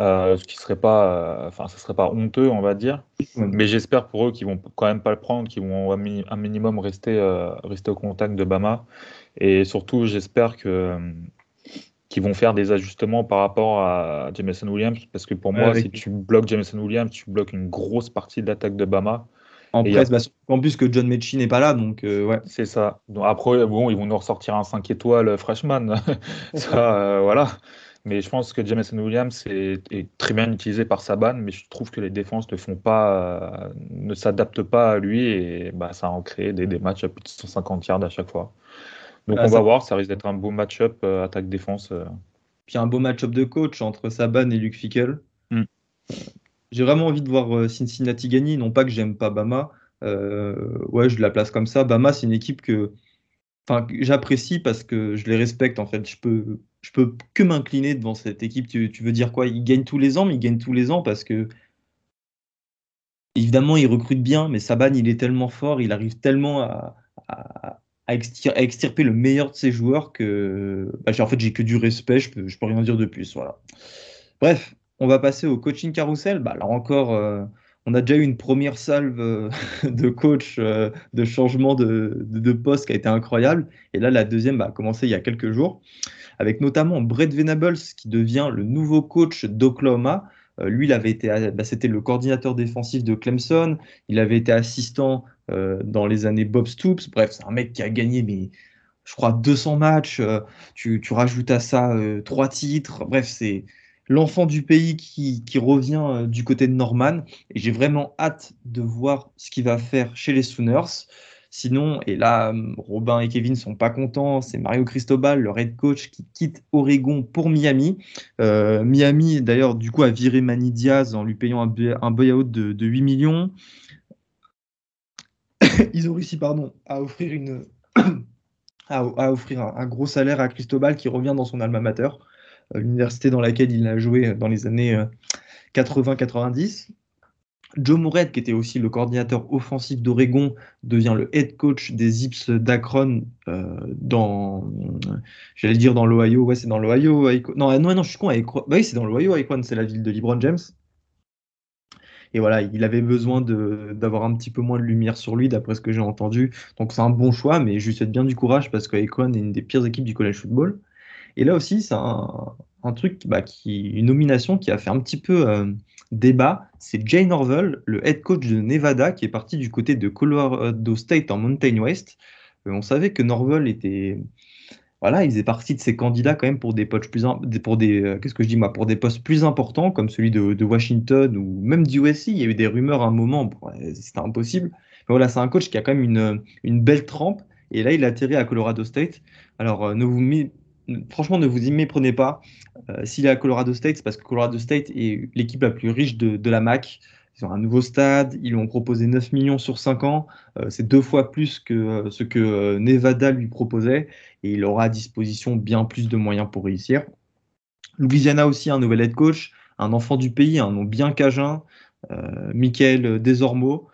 Euh, ce qui serait pas, euh, enfin, ce serait pas honteux, on va dire. Mais j'espère pour eux qu'ils vont quand même pas le prendre, qu'ils vont un, mini- un minimum rester, euh, rester au contact de Bama. Et surtout, j'espère que euh, qu'ils vont faire des ajustements par rapport à Jameson Williams, parce que pour moi, avec- si tu bloques Jameson Williams, tu bloques une grosse partie de l'attaque de Bama. En Et presse, bah, en plus que John Mechie n'est pas là, donc euh, ouais. C'est ça. Donc après, bon, ils vont nous ressortir un 5 étoiles freshman. Ça, euh, voilà. Mais je pense que Jameson Williams est, est très bien utilisé par Saban, mais je trouve que les défenses ne font pas, euh, ne s'adaptent pas à lui et bah, ça a en créé des, des matchs à plus de 150 yards à chaque fois. Donc Ah, on ça- va voir, ça risque d'être un beau match-up euh, attaque-défense. euh. Puis un beau match-up de coach entre Saban et Luke Fickle. Mm. J'ai vraiment envie de voir Cincinnati gagner. Non pas que j'aime pas Bama. Euh, ouais, je la place comme ça. Bama, c'est une équipe que, enfin, j'apprécie parce que je les respecte en fait. Je peux, je peux que m'incliner devant cette équipe. Tu, veux dire quoi? Ils gagnent tous les ans, mais ils gagnent tous les ans parce que évidemment ils recrutent bien, mais Saban il est tellement fort, il arrive tellement à, à- à extir- à extirper le meilleur de ses joueurs que, bah, en fait, j'ai que du respect. Je peux, je peux rien dire de plus. Voilà. Bref, on va passer au coaching carousel. Bah, là encore, euh, on a déjà eu une première salve euh, de coach euh, de changement de, de, poste qui a été incroyable. Et là, la deuxième a commencé il y a quelques jours, avec notamment Brett Venables qui devient le nouveau coach d'Oklahoma. Euh, lui, il avait été, bah, c'était le coordinateur défensif de Clemson. Il avait été assistant dans les années Bob Stoops. Bref, c'est un mec qui a gagné, mais je crois 200 matchs. tu, tu, rajoutes à ça trois titres. Bref, c'est l'enfant du pays qui, revient euh, du côté de Norman. Et j'ai vraiment hâte de voir ce qu'il va faire chez les Sooners. Sinon, et là, euh, Robin et Kevin sont pas contents. C'est Mario Cristobal, le head coach, qui quitte Oregon pour Miami. Euh, Miami, d'ailleurs, du coup, a viré Manny Diaz en lui payant un, un buyout de, de 8 millions. Ils ont réussi, pardon, à offrir une, à, offrir un, gros salaire à Cristobal qui revient dans son alma mater. L'université dans laquelle il a joué dans les années 80-90. Euh, Joe Moret, qui était aussi le coordinateur offensif d'Oregon, devient le head coach des Zips d'Akron euh, dans, j'allais dire dans l'Ohio, ouais c'est dans l'Ohio. Non, non, non, je suis con, bah oui c'est dans l'Ohio, Akron, c'est la ville de LeBron James. Et voilà, il avait besoin d'avoir un petit peu moins de lumière sur lui, d'après ce que j'ai entendu. Donc c'est un bon choix, mais je lui souhaite bien du courage parce qu'Akron est une des pires équipes du college football. Et là aussi, c'est un, truc, bah, une nomination qui a fait un petit peu euh, débat. C'est Jay Norvell, le head coach de Nevada, qui est parti du côté de Colorado State en Mountain West. Euh, on savait que Norvell était, voilà, il faisait partie de ces candidats quand même pour des postes plus, pour des, euh, qu'est-ce que je dis moi, pour des postes plus importants comme celui de, Washington ou même du USC. Il y a eu des rumeurs à un moment, c'était impossible. Mais voilà, c'est un coach qui a quand même une, belle trempe. Et là, il a atterri à Colorado State. Alors, ne vous franchement, ne vous y méprenez pas. Euh, s'il est à Colorado State, c'est parce que Colorado State est l'équipe la plus riche de, la MAC. Ils ont un nouveau stade, ils lui ont proposé 9 millions sur 5 ans. Euh, c'est deux fois plus que euh, ce que Nevada lui proposait. Et il aura à disposition bien plus de moyens pour réussir. Louisiana aussi, un nouvel head coach, un enfant du pays, un nom bien cajun, Michael Desormeaux.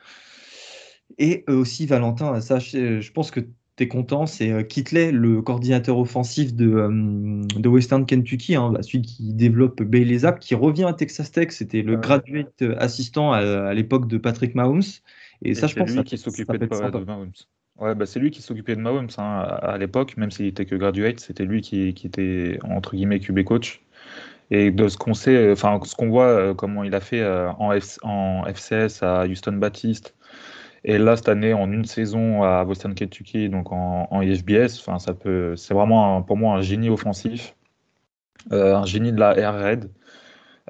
Et aussi Valentin, ça, je pense que content, c'est euh, Kitley, le coordinateur offensif de, euh, de Western Kentucky, hein, celui qui développe Bailey Zapp, qui revient à Texas Tech. C'était le graduate assistant à, l'époque de Patrick Mahomes. Et, ça, je pense, lui qui s'occupait de, Mahomes. Ouais, bah c'est lui qui s'occupait de Mahomes hein, à, l'époque, même s'il était que graduate, c'était lui qui, qui, était entre guillemets QB coach. Et de ce qu'on sait, enfin ce qu'on voit, euh, comment il a fait en, en FCS à Houston Baptiste, et là, cette année, en une saison à Boston Kentucky, donc en, en ça peut, c'est vraiment pour moi un génie offensif, euh, un génie de la air raid.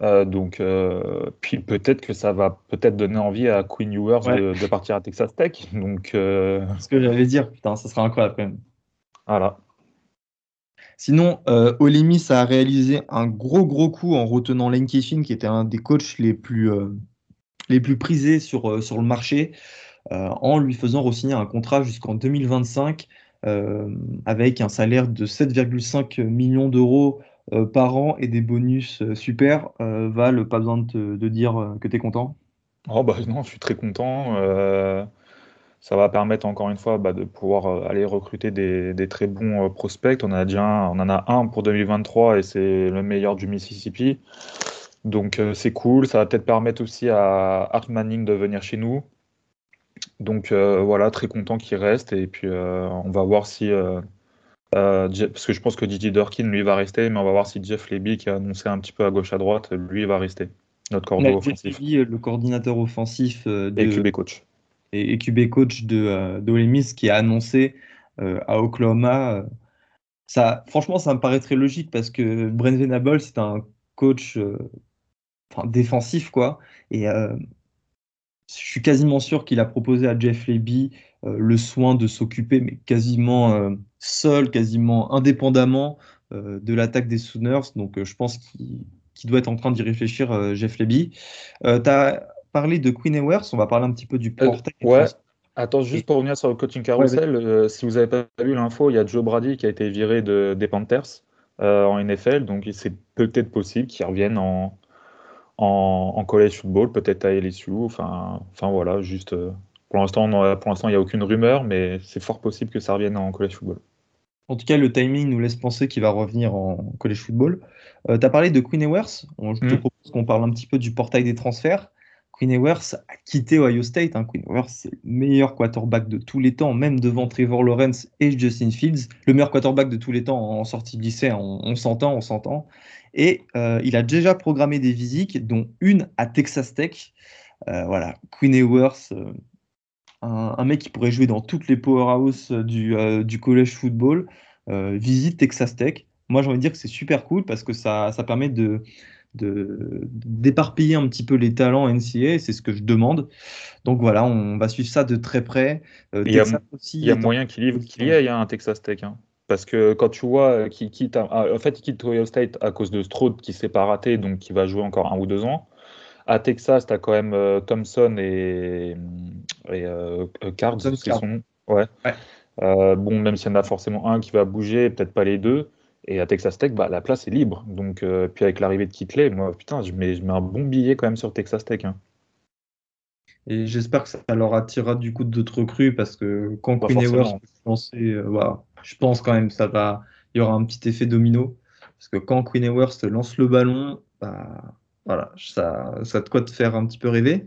Euh, donc, euh, puis peut-être que ça va peut-être donner envie à Queen Ewers de, partir à Texas Tech. Donc, ce que j'allais dire, putain, ça sera incroyable quand même. Voilà. Sinon, euh, Olemis a réalisé un gros gros coup en retenant Lane Kiffin, qui était un des coachs les plus, les plus prisés sur, sur le marché. Euh, en lui faisant re-signer un contrat jusqu'en 2025 euh, avec un salaire de 7,5 millions d'euros euh, par an et des bonus super. Val, pas besoin de, de dire que tu es content? Oh bah non, je suis très content. ça va permettre encore une fois bah, de pouvoir aller recruter des, très bons prospects. On, a déjà on en a un pour 2023 et c'est le meilleur du Mississippi. Donc c'est cool. Ça va peut-être permettre aussi à Art Manning de venir chez nous. Donc euh, voilà, très content qu'il reste. Et puis euh, on va voir si. Euh, parce que je pense que Didier Durkin, lui, va rester, mais on va voir si Jeff Leby, qui a annoncé un petit peu à gauche à droite, lui, va rester. Notre coordinateur offensif. le coordinateur offensif de, et QB coach. Et, QB coach de, de qui a annoncé à Oklahoma. ça, franchement, ça me paraît très logique parce que Brent Venable, c'est un coach défensif, quoi. Et je suis quasiment sûr qu'il a proposé à Jeff Leby euh, le soin de s'occuper, mais quasiment euh, seul, quasiment indépendamment euh, de l'attaque des Sooners. Donc je pense qu'il doit être en train d'y réfléchir, Jeff Leby. tu as parlé de Queen Ewers, on va parler un petit peu du portail. ouais. Attends, juste pour revenir sur le coaching carousel, si vous n'avez pas vu l'info, il y a Joe Brady qui a été viré de, des Panthers en NFL, donc c'est peut-être possible qu'il revienne en, en, college football, peut-être à LSU. Enfin, enfin voilà, juste euh, pour l'instant, pour l'instant, il n'y a aucune rumeur, mais c'est fort possible que ça revienne en college football. En tout cas, le timing nous laisse penser qu'il va revenir en college football. Euh, tu as parlé de Queen Ewers. je te hmm. propose qu'on parle un petit peu du portail des transferts. Quinn Ewers a quitté Ohio State. Hein. Quinn Ewers, c'est le meilleur quarterback de tous les temps, même devant Trevor Lawrence et Justin Fields. Le meilleur quarterback de tous les temps en sortie de lycée, on, s'entend, on s'entend. Et euh, il a déjà programmé des visites, dont une à Texas Tech. Euh, voilà, Quinn Ewers, euh, un, mec qui pourrait jouer dans toutes les powerhouses du, du college football, visite Texas Tech. Moi, j'ai envie de dire que c'est super cool parce que ça, ça permet de d'éparpiller un petit peu les talents NCA, c'est ce que je demande. Donc voilà, on va suivre ça de très près. Euh, il y a, moyen qu'il y ait un Texas Tech. Hein. Parce que quand tu vois qu'il quitte, ah, en fait, il quitte Ohio State à cause de Stroud qui s'est pas raté, donc qui va jouer encore un ou deux ans. À Texas, tu as quand même euh, Thompson et, et euh, Cards, c'est son nom. Ouais. bon, même s'il y en a forcément un qui va bouger, peut-être pas les deux. Et à Texas Tech, bah, la place est libre. Donc, euh, puis avec l'arrivée de Kitley, moi, putain, je mets, je mets un bon billet quand même sur Texas Tech. Hein. Et j'espère que ça leur attirera du coup d'autres recrues parce que quand bah, Queen Ewers euh, je pense quand même ça va, il y aura un petit effet domino parce que quand Queen Ewers lance le ballon, bah, voilà, ça, ça a de quoi te faire un petit peu rêver.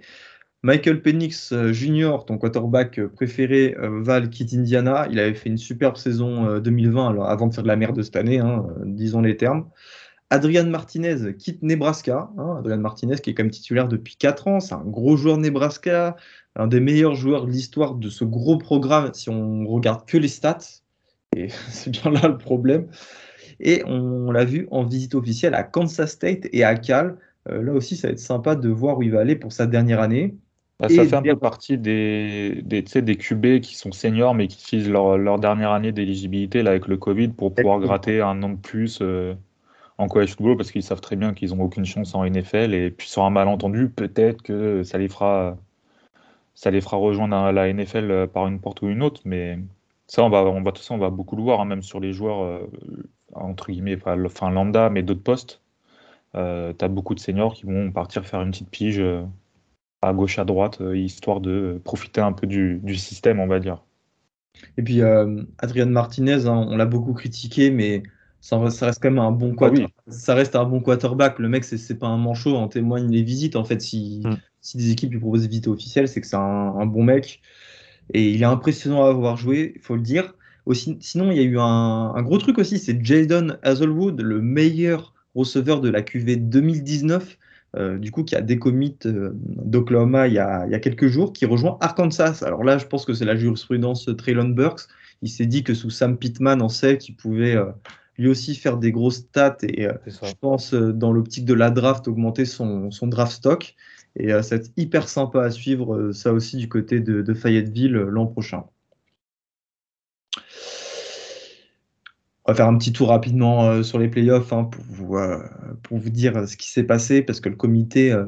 Michael Penix euh, Jr., ton quarterback euh, préféré, euh, Val quitte Indiana. Il avait fait une superbe saison 2020 alors, avant de faire de la merde cette année, hein, disons les termes. Adrian Martinez quitte Nebraska. Hein, Adrian Martinez qui est même titulaire depuis 4 ans. C'est un gros joueur Nebraska, un des meilleurs joueurs de l'histoire de ce gros programme si on regarde que les stats. Et c'est bien là le problème. Et on l'a vu en visite officielle à Kansas State et à Cal. là aussi, ça va être sympa de voir où il va aller pour sa dernière année. Bah, ça fait un peu partie des, des, des QB qui sont seniors mais qui utilisent leur, leur dernière année d'éligibilité avec le Covid pour pouvoir gratter un an de plus euh, en college football parce qu'ils savent très bien qu'ils n'ont aucune chance en NFL et puis sur un malentendu, peut-être que ça les fera ça les fera rejoindre la NFL euh, par une porte ou une autre, mais ça on va, on va, tout ça, on va beaucoup le voir, hein, même sur les joueurs euh, entre guillemets, enfin lambda, mais d'autres postes. tu as beaucoup de seniors qui vont partir faire une petite pige à gauche, à droite, euh, histoire de profiter un peu du, système, on va dire. Et puis, euh, Adrian Martinez, hein, on l'a beaucoup critiqué, mais ça, reste quand même un bon ah quarterback. Ça reste un bon quarterback. Le mec, c'est pas un manchot, en témoigne les visites. En fait, si, mm. si des équipes lui proposent des visites officielles, c'est que c'est un, bon mec. Et il est impressionnant à avoir joué, il faut le dire. Aussi, sinon, il y a eu un, gros truc aussi, c'est Jaden Hazelwood, le meilleur receveur de la QV 2019, euh, du coup, qui a décommit euh, d'Oklahoma il, y a quelques jours, qui rejoint Arkansas. Alors là, je pense que c'est la jurisprudence Traylon Burks. Il s'est dit que sous Sam Pittman, on sait qu'il pouvait euh, lui aussi faire des grosses stats et je pense, dans l'optique de la draft, augmenter son, draft stock. Et ça va être hyper sympa à suivre ça aussi du côté de Fayetteville l'an prochain. On va faire un petit tour rapidement euh, sur les playoffs hein, pour, vous, euh, pour vous dire ce qui s'est passé parce que le comité, euh,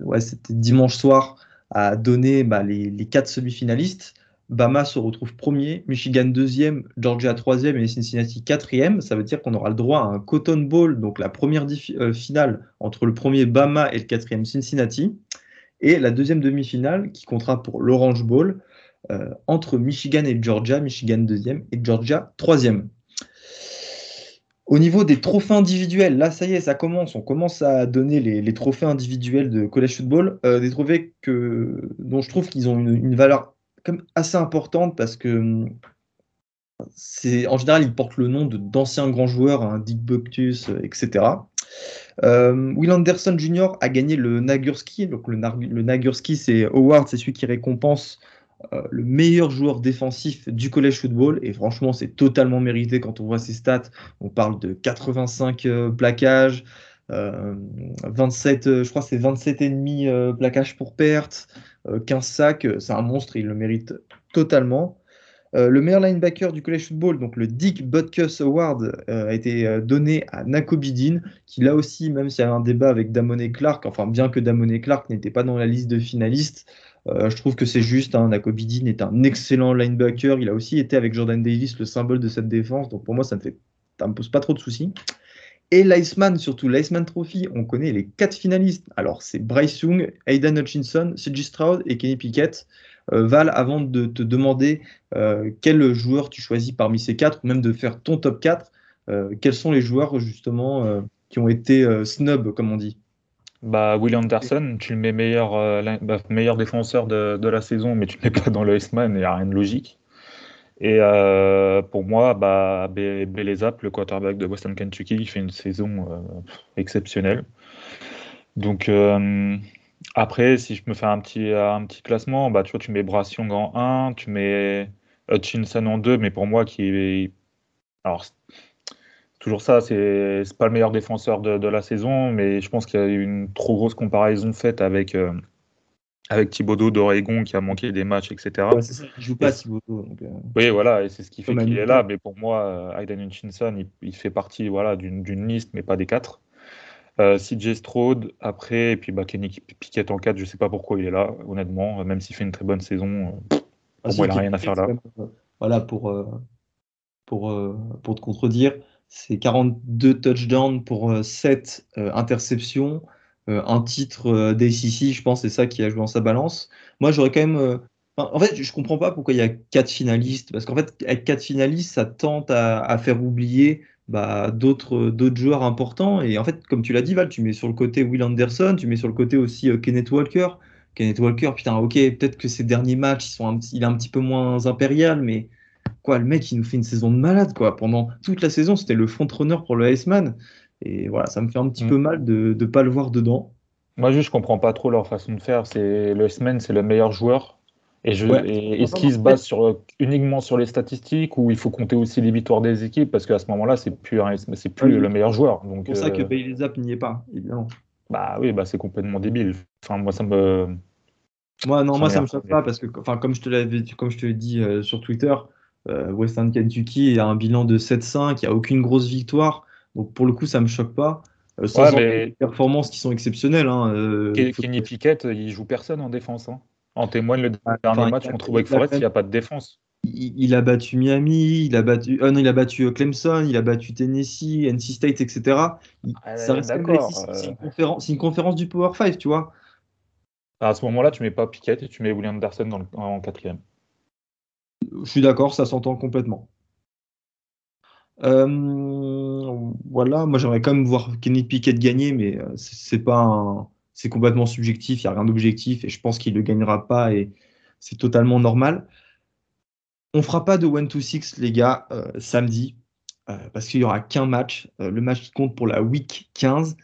ouais, c'était dimanche soir, a donné bah, les, les, quatre semi-finalistes. Bama se retrouve premier, Michigan deuxième, Georgia troisième et Cincinnati quatrième. Ça veut dire qu'on aura le droit à un Cotton Bowl, donc la première finale entre le premier Bama et le quatrième Cincinnati, et la deuxième demi-finale qui comptera pour l'Orange Bowl entre Michigan et Georgia, Michigan deuxième et Georgia troisième. Au niveau des trophées individuels, là, ça y est, ça commence. On commence à donner les, trophées individuels de college football. Euh, des trophées que, dont je trouve qu'ils ont une, valeur assez importante parce que c'est en général, ils portent le nom d'anciens grands joueurs, hein, Dick Buctus, etc. Euh, Will Anderson Jr. a gagné le Nagurski. Le, le Nagurski, c'est Howard, c'est celui qui récompense euh, le meilleur joueur défensif du college football. Et franchement, c'est totalement mérité quand on voit ses stats. On parle de 85 euh, plaquages, 27, euh, je crois c'est 27 ennemis plaquages pour perte, 15 sacs. C'est un monstre, il le mérite totalement. le meilleur linebacker du college football, donc le Dick Butkus Award, a été donné à Nako Bidin, qui là aussi, même s'il y avait un débat avec Damone Clark, enfin bien que Damone Clark n'était pas dans la liste de finalistes, euh, je trouve que c'est juste. Hein, est un excellent linebacker. Il a aussi été avec Jordan Davis le symbole de cette défense. Donc pour moi, ça ne me, pose pas trop de soucis. Et l'Iceman, surtout l'Iceman Trophy, on connaît les quatre finalistes. Alors c'est Bryce Young, Aidan Hutchinson, C.J. Stroud et Kenny Pickett. Euh, Val, avant de te demander euh, quel joueur tu choisis parmi ces quatre, ou même de faire ton top 4, quels sont les joueurs justement qui ont été snub, comme on dit? Bah, Will Anderson, tu le mets meilleur, euh, bah, meilleur défenseur de, de, la saison, mais tu ne le mets pas dans le S-Man, il n'y a rien de logique. Et euh, pour moi, bah, le quarterback de Western Kentucky, il fait une saison euh, exceptionnelle. Donc, après, si je me fais un petit, un petit classement, bah, tu tu mets Brassiong en 1, tu mets Hutchinson en 2, mais pour moi, qui est. Alors, toujours ça, c'est pas le meilleur défenseur de, la saison, mais je pense qu'il y a eu une trop grosse comparaison faite avec, euh, avec Thibodeau d'Oregon qui a manqué des matchs, etc. Ouais, ça, il joue pas Thibodeau. Euh, oui, voilà, et c'est ce qui fait qu'il est là, mais pour moi, euh, Aiden Hutchinson, il, fait partie voilà, d'une liste, mais pas des quatre. CJ Stroud, après, et puis bah, Kenny Piquet en 4, je sais pas pourquoi il est là, honnêtement, même s'il fait une très bonne saison, pour ah, moi, il n'a rien à faire là. voilà, pour, pour, pour te contredire, c'est 42 touchdowns pour 7 euh, euh, interceptions. Euh, un titre d'ACC, je pense, c'est ça qui a joué dans sa balance. Moi, j'aurais quand même. en fait, je comprends pas pourquoi il y a 4 finalistes. Parce qu'en fait, avec 4 finalistes, ça tente à, faire oublier bah, d'autres joueurs importants. Et en fait, comme tu l'as dit, Val, tu mets sur le côté Will Anderson, tu mets sur le côté aussi Kenneth Walker. Kenneth Walker, putain, ok, peut-être que ses derniers matchs, sont il est un petit peu moins impérial, mais quoi, le mec, il nous fait une saison de malade, quoi. Pendant toute la saison, c'était le front-runner pour le Iceman. Et voilà, ça me fait un petit mm. peu mal de ne pas le voir dedans. Moi, juste, je comprends pas trop leur façon de faire. C'est le Iceman, c'est le meilleur joueur. Et, je, est-ce qu'il se base sur, uniquement sur les statistiques ou il faut compter aussi les victoires des équipes Parce qu'à ce moment-là, c'est plus, c'est plus le meilleur joueur. C'est pour ça que Bailey Zapp n'y est pas, évidemment. Bah oui, bah c'est complètement débile. Enfin, moi, ça me. Moi, non, moi, ça me choque pas parce que, enfin, comme je te l'avais, comme je te l'ai dit euh, sur Twitter, euh, Western Kentucky a un bilan de 7-5, il n'y a aucune grosse victoire. Donc pour le coup, ça ne me choque pas. Euh, sans des performances qui sont exceptionnelles. Hein, euh, Kenny Pickett, il joue personne en défense. Hein. En témoigne le dernier match contre Wake Forest, il n'y a pas de défense. Il, a battu Miami, il a battu, non, il a battu Clemson, il a battu Tennessee, NC State, etc. Ah, c'est une, conférence du Power 5, tu vois. À ce moment-là, tu mets pas Pickett et tu mets William Anderson dans en quatrième. Je suis d'accord, ça s'entend complètement. Euh, voilà, moi j'aimerais quand même voir Kenny Pickett gagner, mais euh, c'est pas c'est complètement subjectif, il n'y a rien d'objectif et je pense qu'il ne gagnera pas et c'est totalement normal. On fera pas de 1-2-6 les gars euh, samedi parce qu'il n'y aura qu'un match, le match qui compte pour la week 15.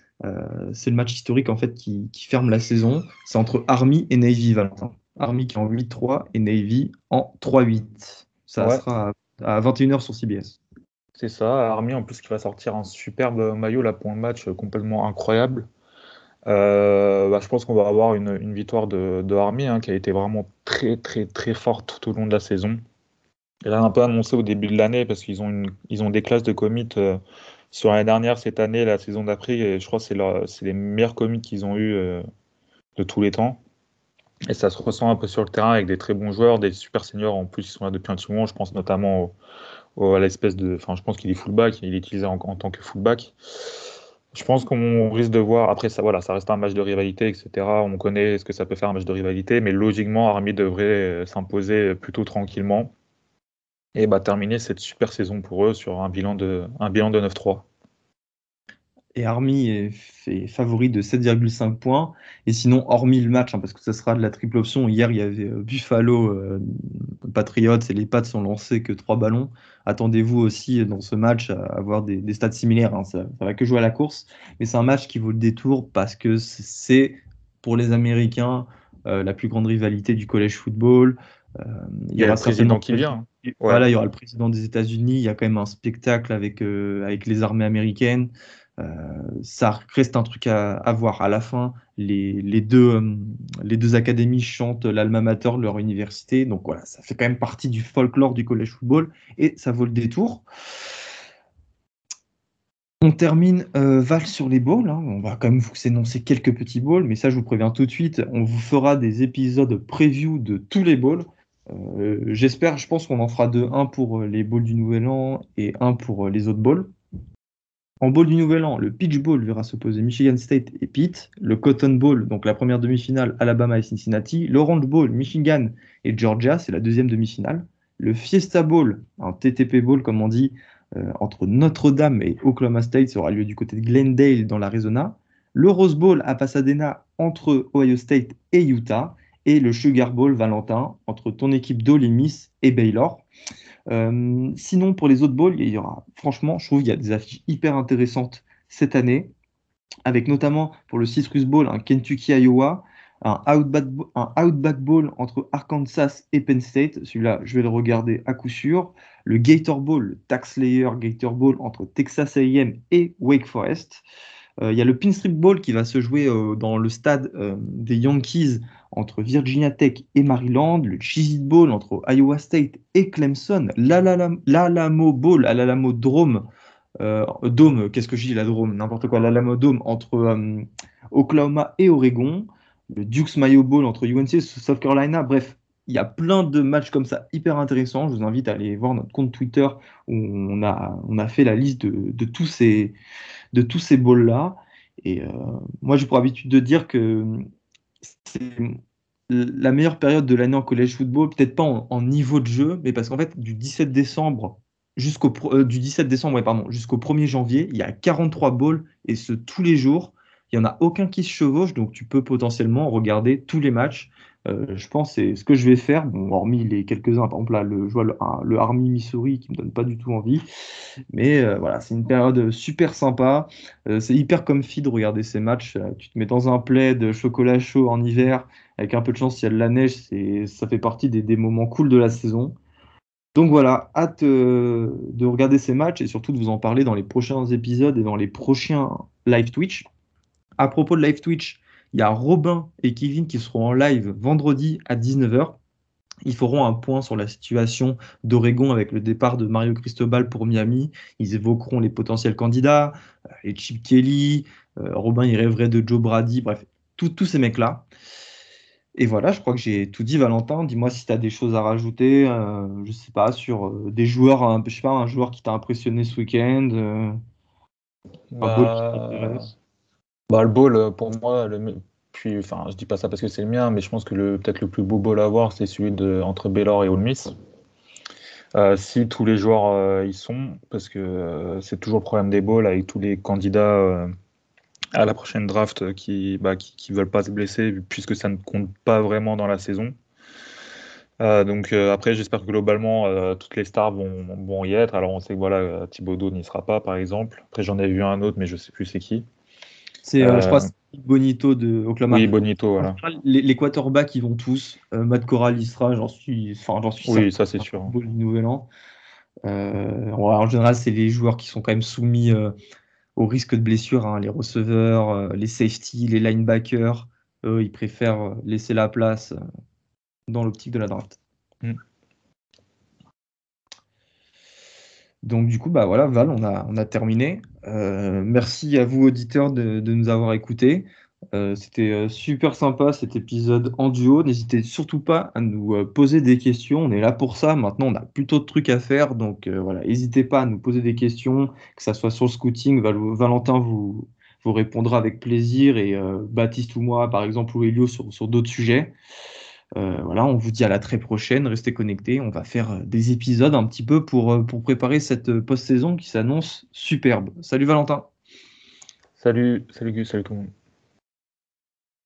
c'est le match historique en fait qui, qui ferme la saison. C'est entre Army et Navy Valentin. Army qui est en 8-3 et Navy en 3-8. Ça sera à 21h sur CBS. C'est ça, Army en plus qui va sortir un superbe maillot là pour un match complètement incroyable. Euh, bah, je pense qu'on va avoir une, victoire de, Army hein, qui a été vraiment très très très forte tout au long de la saison. Elle a un peu annoncé au début de l'année parce qu'ils ont, ils ont des classes de commit euh, sur l'année dernière, cette année, la saison d'après, je crois que c'est les meilleurs commits qu'ils ont eu euh, de tous les temps. Et ça se ressent un peu sur le terrain avec des très bons joueurs, des super seniors en plus, ils sont là depuis un petit moment. Je pense notamment à l'espèce de. Enfin, je pense qu'il est fullback, il est utilisé en, tant que fullback. Je pense qu'on risque de voir. Après, ça, voilà, ça reste un match de rivalité, etc. On connaît ce que ça peut faire un match de rivalité, mais logiquement, Army devrait euh, s'imposer plutôt tranquillement et bah, terminer cette super saison pour eux sur un bilan de, un bilan de 9-3 et Army est fait favori de 7,5 points. Et sinon, hormis le match, hein, parce que ce sera de la triple option, hier il y avait euh, Buffalo, euh, Patriots et les Pats sont lancés que 3 ballons. Attendez-vous aussi dans ce match à avoir des, stats similaires. Hein. Ça, va que jouer à la course, mais c'est un match qui vaut le détour parce que c'est pour les Américains euh, la plus grande rivalité du collège football. il y, aura le président qui vient. Voilà, il y aura le président des États-Unis. Il y a quand même un spectacle avec, avec les armées américaines. Euh, ça reste un truc à, voir. À la fin, les, deux, euh, les deux académies chantent l'alma mater de leur université. Donc voilà, ça fait quand même partie du folklore du collège football et ça vaut le détour. On termine euh, Val sur les balls. Hein. On va quand même vous énoncer quelques petits balls, mais ça, je vous préviens tout de suite. On vous fera des épisodes preview de tous les balls. J'espère, je pense qu'on en fera deux, un pour les balls du Nouvel An et un pour les autres balls. En bowl du Nouvel An, le Peach Bowl verra s'opposer Michigan State et Pitt. Le Cotton Bowl, donc la première demi-finale, Alabama et Cincinnati. L'Orange Bowl, Michigan et Georgia, c'est la deuxième demi-finale. Le Fiesta Bowl, un TTP Bowl comme on dit, euh, entre Notre-Dame et Oklahoma State, ça aura lieu du côté de Glendale dans l'Arizona. le Rose Bowl à Pasadena entre Ohio State et Utah, et le Sugar Bowl Valentin entre ton équipe d'Ole et Baylor. Euh, sinon, pour les autres bowls, il y aura, franchement, je trouve qu'il y a des affiches hyper intéressantes cette année, avec notamment pour le Citrus Bowl un Kentucky-Iowa, un Outback, un Outback Bowl entre Arkansas et Penn State. Celui-là, je vais le regarder à coup sûr. Le Gator Bowl, le Tax Layer Gator Bowl entre Texas AM et Wake Forest. Euh, il y a le Pinstrip Bowl qui va se jouer euh, dans le stade des Yankees entre Virginia Tech et Maryland, le Cheez Bowl entre Iowa State et Clemson, l'Alamo Bowl l'Alamo Dome, Dome, qu'est-ce que je dis la Dome, n'importe quoi, l'Alamo Dome entre Oklahoma et Oregon, le Dukes Mayo Bowl entre UNC et South Carolina, bref, il y a plein de matchs comme ça hyper intéressants. Je vous invite à aller voir notre compte Twitter où on a, on a fait la liste de, de tous ces, ces bowls-là. Et euh, moi, j'ai pour habitude de dire que c'est la meilleure période de l'année en college football, peut-être pas en, niveau de jeu, mais parce qu'en fait, du 17 décembre jusqu'au euh, du 17 décembre pardon jusqu'au 1er janvier, il y a 43 bowls et ce tous les jours. Il n'y en a aucun qui se chevauche, donc tu peux potentiellement regarder tous les matchs. Euh, je pense c'est ce que je vais faire, bon, hormis les quelques-uns, par exemple là, le, je vois le, Army Missouri qui me donne pas du tout envie, mais euh, voilà, c'est une période super sympa, euh, c'est hyper comfy de regarder ces matchs, tu te mets dans un plaid, chocolat chaud en hiver, avec un peu de chance il y a de la neige, c'est, ça fait partie des, des, moments cool de la saison. Donc voilà, hâte de regarder ces matchs et surtout de vous en parler dans les prochains épisodes et dans les prochains live Twitch. À propos de live Twitch, il y a Robin et Kevin qui seront en live vendredi à 19h. Ils feront un point sur la situation d'Oregon avec le départ de Mario Cristobal pour Miami. Ils évoqueront les potentiels candidats, euh, les Chip Kelly, euh, Robin il rêverait de Joe Brady, bref, tous ces mecs-là. Et voilà, je crois que j'ai tout dit, Valentin. Dis-moi si tu as des choses à rajouter, euh, je sais pas, sur des joueurs, je sais pas, un joueur qui t'a impressionné ce week-end. Bah... Bah, le ball, euh, pour moi, le, puis, enfin, je dis pas ça parce que c'est le mien, mais je pense que le, peut-être le plus beau ball à voir, c'est celui de, entre Baylor et Ole. Euh, si tous les joueurs euh, y sont, parce que c'est toujours le problème des balls avec tous les candidats à la prochaine draft qui, bah, qui, veulent pas se blesser, puisque ça ne compte pas vraiment dans la saison. donc après, j'espère que globalement, toutes les stars vont, vont, y être. Alors on sait que voilà, Thibaudot n'y sera pas, par exemple. Après, j'en ai vu un autre, mais je sais plus c'est qui. C'est, euh, je crois, Bonito de Oklahoma. Oui, Bonito, voilà. Les, quarterbacks, ils vont tous. Euh, Matt Corral, il sera, j'en suis, enfin, j'en suis. Oui, ça c'est sûr. Du Nouvel An. Euh, en général, c'est les joueurs qui sont quand même soumis au risque de blessure, hein, les receveurs, les safety, les linebackers. Eux, ils préfèrent laisser la place dans l'optique de la draft. Mm. Donc du coup, bah voilà, Val, on a, on a terminé. Euh, merci à vous, auditeurs, de, nous avoir écoutés. Euh, c'était euh, super sympa cet épisode en duo. N'hésitez surtout pas à nous poser des questions. On est là pour ça. Maintenant, on a plutôt de trucs à faire. Donc voilà, n'hésitez pas à nous poser des questions, que ce soit sur le scouting. Valentin vous, vous répondra avec plaisir et Baptiste ou moi, par exemple, ou Elio sur, sur d'autres sujets. Euh, voilà, on vous dit à la très prochaine, restez connectés, on va faire euh, des épisodes un petit peu pour, euh, pour préparer cette post-saison qui s'annonce superbe. Salut Valentin. Salut, salut Gus, salut tout le monde.